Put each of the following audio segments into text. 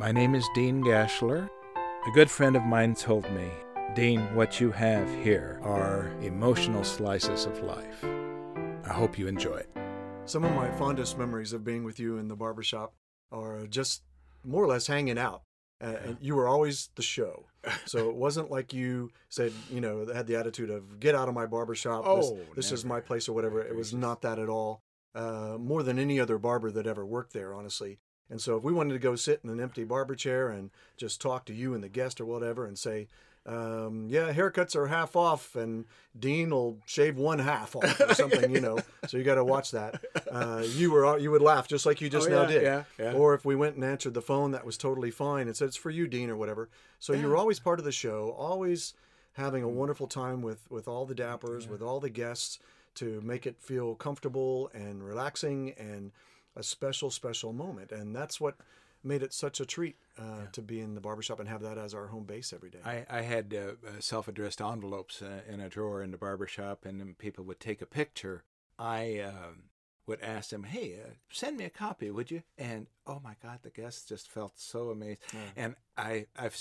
My name is Dean Gashler. A good friend of mine told me, Dean, what you have here are emotional slices of life. I hope you enjoy it. Some of my fondest memories of being with you in the barbershop are just more or less hanging out. Uh, and you were always the show. So it wasn't like you said, you know, had the attitude of get out of my barbershop. Oh, this, this is my place or whatever. It was not that at all. Uh, more than any other barber that ever worked there, honestly. And so if we wanted to go sit in an empty barber chair and just talk to you and the guest or whatever and say, um, yeah, haircuts are half off, and Dean will shave one half off or something, you know. So you got to watch that. Uh, you were you would laugh just like you just Oh, now yeah, did. yeah, yeah. Or if we went and answered the phone, that was totally fine and said it's for you, Dean, or whatever. So you were always part of the show, always having a Mm. wonderful time with with all the dappers, with all the guests to make it feel comfortable and relaxing and a special, special moment. And that's what made it such a treat uh, to be in the barbershop and have that as our home base every day. I, I had uh, uh, self-addressed envelopes uh, in a drawer in the barber shop, and people would take a picture. I um, would ask them, "Hey, uh, send me a copy, would you?" And oh my God, the guests just felt so amazed. And I I've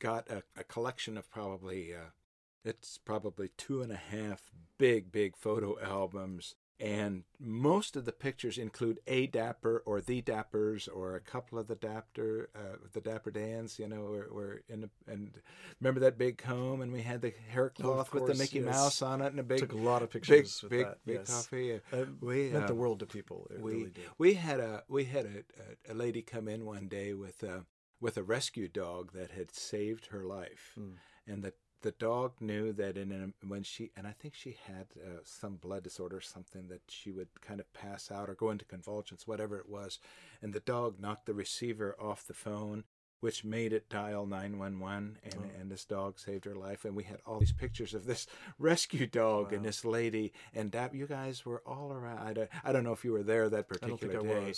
got a, a collection of probably uh, it's probably two and a half big big photo albums. And most of the pictures include a dapper or the dappers or a couple of the dapper, uh, the dapper Dans. You know, were, were in the, and remember that big comb, and we had the hair cloth with the Mickey yes. Mouse on it, and a big Took a lot of big pictures with big that, big yes. coffee. Uh, we meant the um, world to people. It we really did. we had a we had a, a, a lady come in one day with a with a rescue dog that had saved her life, Hmm. and the the dog knew that in a, when she and I think she had uh, some blood disorder or something that she would kind of pass out or go into convulsions, whatever it was, and the dog knocked the receiver off the phone. Which made it dial 911, and, Oh. and this dog saved her life. And we had all these pictures of this rescue dog and this lady, and that you guys were all around. I don't, I don't know if you were there that particular I don't think I day.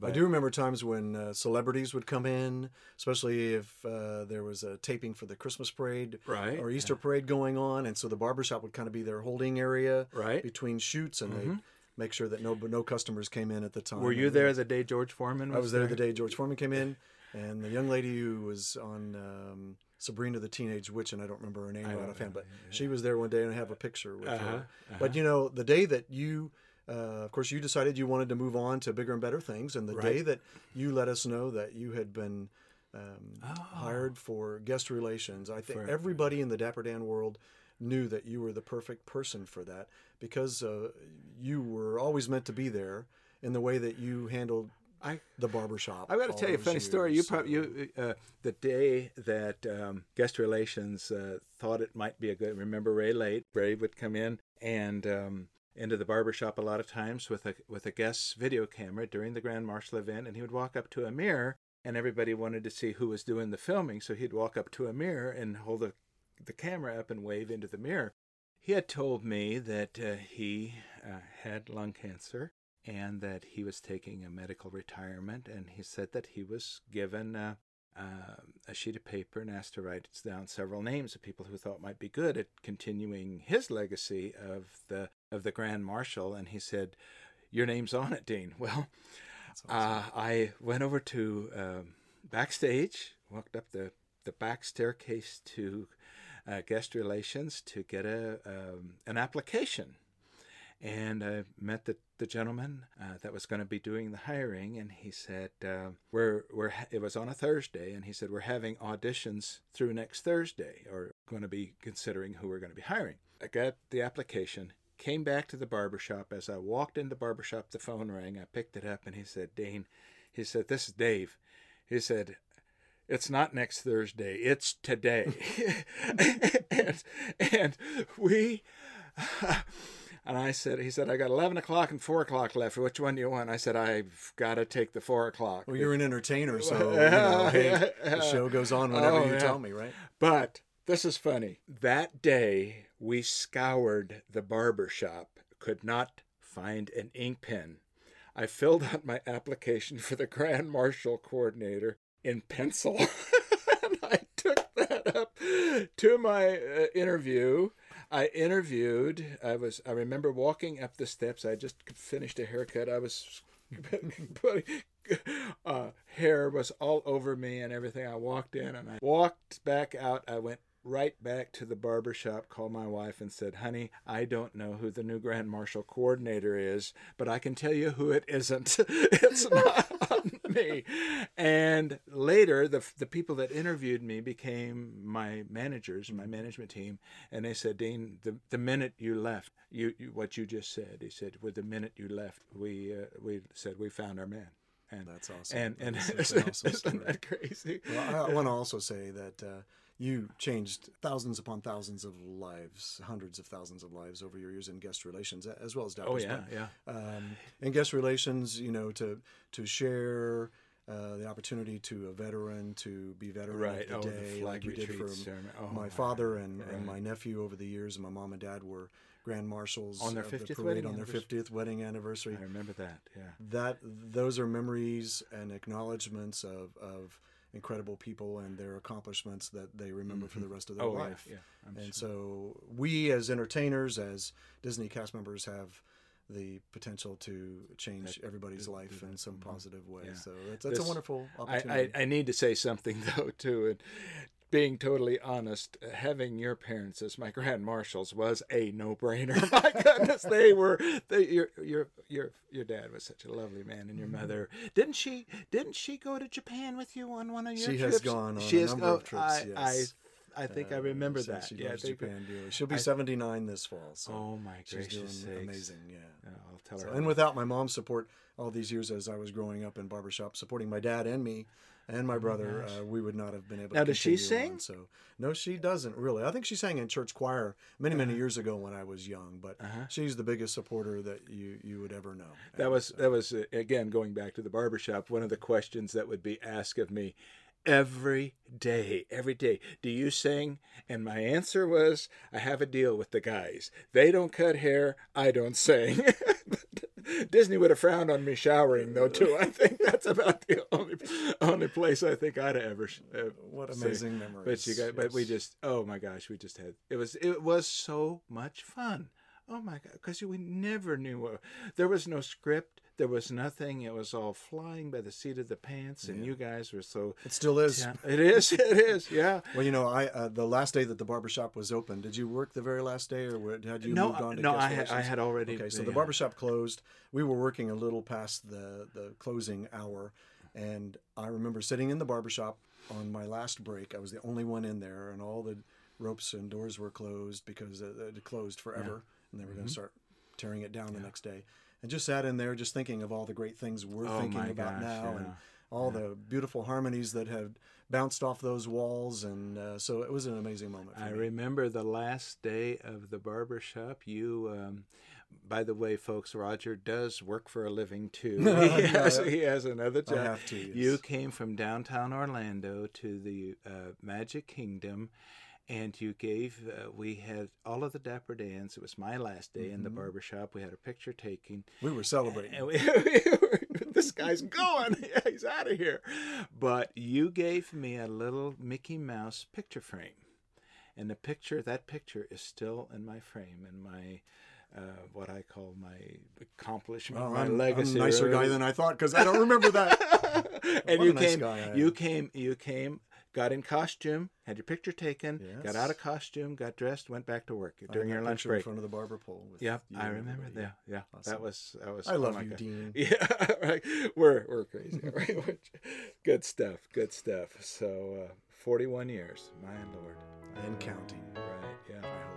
But I do remember times when uh, celebrities would come in, especially if uh, there was a taping for the Christmas parade Right, or Easter parade going on, and so the barbershop would kind of be their holding area Right. Mm-hmm. between shoots, and they make sure that no no customers came in at the time. Were you there the day George Foreman was I was there the day George Foreman came in, and the young lady who was on um, Sabrina the Teenage Witch, and I don't remember her name right offhand, but she was there one day, and I have a picture with Uh-huh, her. But you know, the day that you, uh, of course, you decided you wanted to move on to bigger and better things, and the day that you let us know that you had been um, hired for guest relations, I think everybody in the Dapper Dan world knew that you were the perfect person for that because uh, you were always meant to be there in the way that you handled I the barbershop. I've got to tell you a funny story. You probably you uh, the day that um, guest relations uh, thought it might be a good. Remember Ray Late? Ray would come in and um, into the barber shop a lot of times with a with a guest's video camera during the Grand Marshal event, and he would walk up to a mirror, and everybody wanted to see who was doing the filming, so he'd walk up to a mirror and hold the the camera up and wave into the mirror. He had told me that uh, he uh, had lung cancer and that he was taking a medical retirement. And he said that he was given uh, uh, a sheet of paper and asked to write down several names of people who thought might be good at continuing his legacy of the of the Grand Marshal. And he said, "Your name's on it, Dean." Well, uh, I went over to um, backstage, walked up the the back staircase to uh, guest relations to get a um, an application and I met the, the gentleman uh, that was going to be doing the hiring, and he said, uh, "We're we're it was on a Thursday, and he said we're having auditions through next Thursday, or going to be considering who we're going to be hiring." I got the application, came back to the barbershop. As I walked in the barbershop, the phone rang. I picked it up, and he said, "Dane," he said, "This is Dave." He said, it's not next Thursday, it's today. and, and we, and I said, he said, I got 11 o'clock and 4 o'clock left. Which one do you want? I said, I've got to take the 4 o'clock. Well, you're an entertainer, so you know, hey, the show goes on whenever Oh, you yeah. tell me, right? But this is funny. That day, we scoured the barber shop, could not find an ink pen. I filled out my application for the Grand Marshal Coordinator in pencil. and I took that up to my uh, interview. I interviewed. I was. I remember walking up the steps. I just finished a haircut. I was putting, uh, hair was all over me and everything. I walked in and I walked back out. I went right back to the barber shop, called my wife, and said, Honey, I don't know who the new Grand Marshal coordinator is, but I can tell you who it isn't. it's not me. And later, the, the people that interviewed me became my managers, my management team, and they said, Dean, the, the minute you left, you, you what you just said, he said, with the minute you left, we, uh, we said, we found our man. And that's awesome. And, and that's, isn't, awesome isn't that crazy? Well, I, I want to also say that uh, you changed thousands upon thousands of lives, hundreds of thousands of lives over your years in guest relations, as well as Dr. Oh yeah, yeah. Um, in guest relations, you know, to to share. Uh, the opportunity to a veteran to be veteran right. of the oh, day, the like you did for oh, my father and, right. and my nephew over the years, and my mom and dad were grand marshals on their fiftieth wedding on their fiftieth wedding anniversary. I remember that. Yeah, that those are memories and acknowledgments of of incredible people and their accomplishments that they remember mm-hmm. for the rest of their oh, life. Yeah, yeah, and sure. so we as entertainers, as Disney cast members, have the potential to change that, everybody's life in some mm-hmm. positive way. Yeah. So that's, that's this, a wonderful opportunity. I, I, I, need to say something though too. And being totally honest, having your parents as my grand marshals was a no-brainer. my goodness, they were. They, your your your your dad was such a lovely man, and your mm-hmm. mother didn't she didn't she go to Japan with you on one of your she trips? She has gone on she a has, number oh, of trips. I, yes. I, I think uh, I remember that. She yeah, Japan dearly. She'll be I, 79 this fall. So oh my gracious she's doing sakes. amazing. Yeah, oh, I'll tell so, her. And without my mom's support, all these years as I was growing up in barbershop, supporting my dad and me and my brother, oh uh, we would not have been able. Now, to does she sing? On. So no, she doesn't really. I think she sang in church choir many, many uh-huh. years ago when I was young. But uh-huh. she's the biggest supporter that you you would ever know. That was so. that was uh, again going back to the barbershop. One of the questions that would be asked of me every day, every day. Do you sing? And my answer was, I have a deal with the guys. They don't cut hair, I don't sing. Disney would have frowned on me showering though too. I think that's about the only only place I think I'd ever. Uh, what amazing memories! But you guys, yes. but we just oh my gosh, we just had it was it was so much fun. Oh my god, because we never knew uh, there was no script. There was nothing. It was all flying by the seat of the pants, and yeah. you guys were so. It still is. T- it is. It is. Yeah. well, you know, I uh, the last day that the barbershop was open, did you work the very last day, or had you no, moved on? To no, I had, I had already. Okay, so yeah. the barbershop closed. We were working a little past the the closing hour, and I remember sitting in the barbershop on my last break. I was the only one in there, and all the ropes and doors were closed because it closed forever, yeah. And they were mm-hmm. going to start tearing it down yeah. the next day and just sat in there just thinking of all the great things we're oh thinking about gosh, now yeah. and all yeah. the beautiful harmonies that had bounced off those walls and uh, so it was an amazing moment i me. remember the last day of the barber shop you um, by the way, folks, Roger does work for a living too. he, has, he has another job. I have to, yes. You came from downtown Orlando to the uh, Magic Kingdom, and you gave uh, we had all of the dapper dans it was my last day mm-hmm. in the mm-hmm. barber shop we had a picture taking we were celebrating and we, we were, this guy's going yeah, he's out of here but you gave me a little mickey mouse picture frame and the picture that picture is still in my frame in my uh, what I call my accomplishment, oh, my I'm, legacy. I'm a nicer guy than I thought because I don't remember that. and you came, you came, you came got in costume, had your picture taken, yes. got out of costume, got dressed, went back to work during your lunch break in front of the barber pole. Yeah, I remember that. Yeah, yeah, awesome. that was that was. I oh love you, God. Dean. Yeah, right. We're we're crazy. Right? good stuff. Good stuff. So, uh, forty-one years, my lord, and counting. Right. Yeah.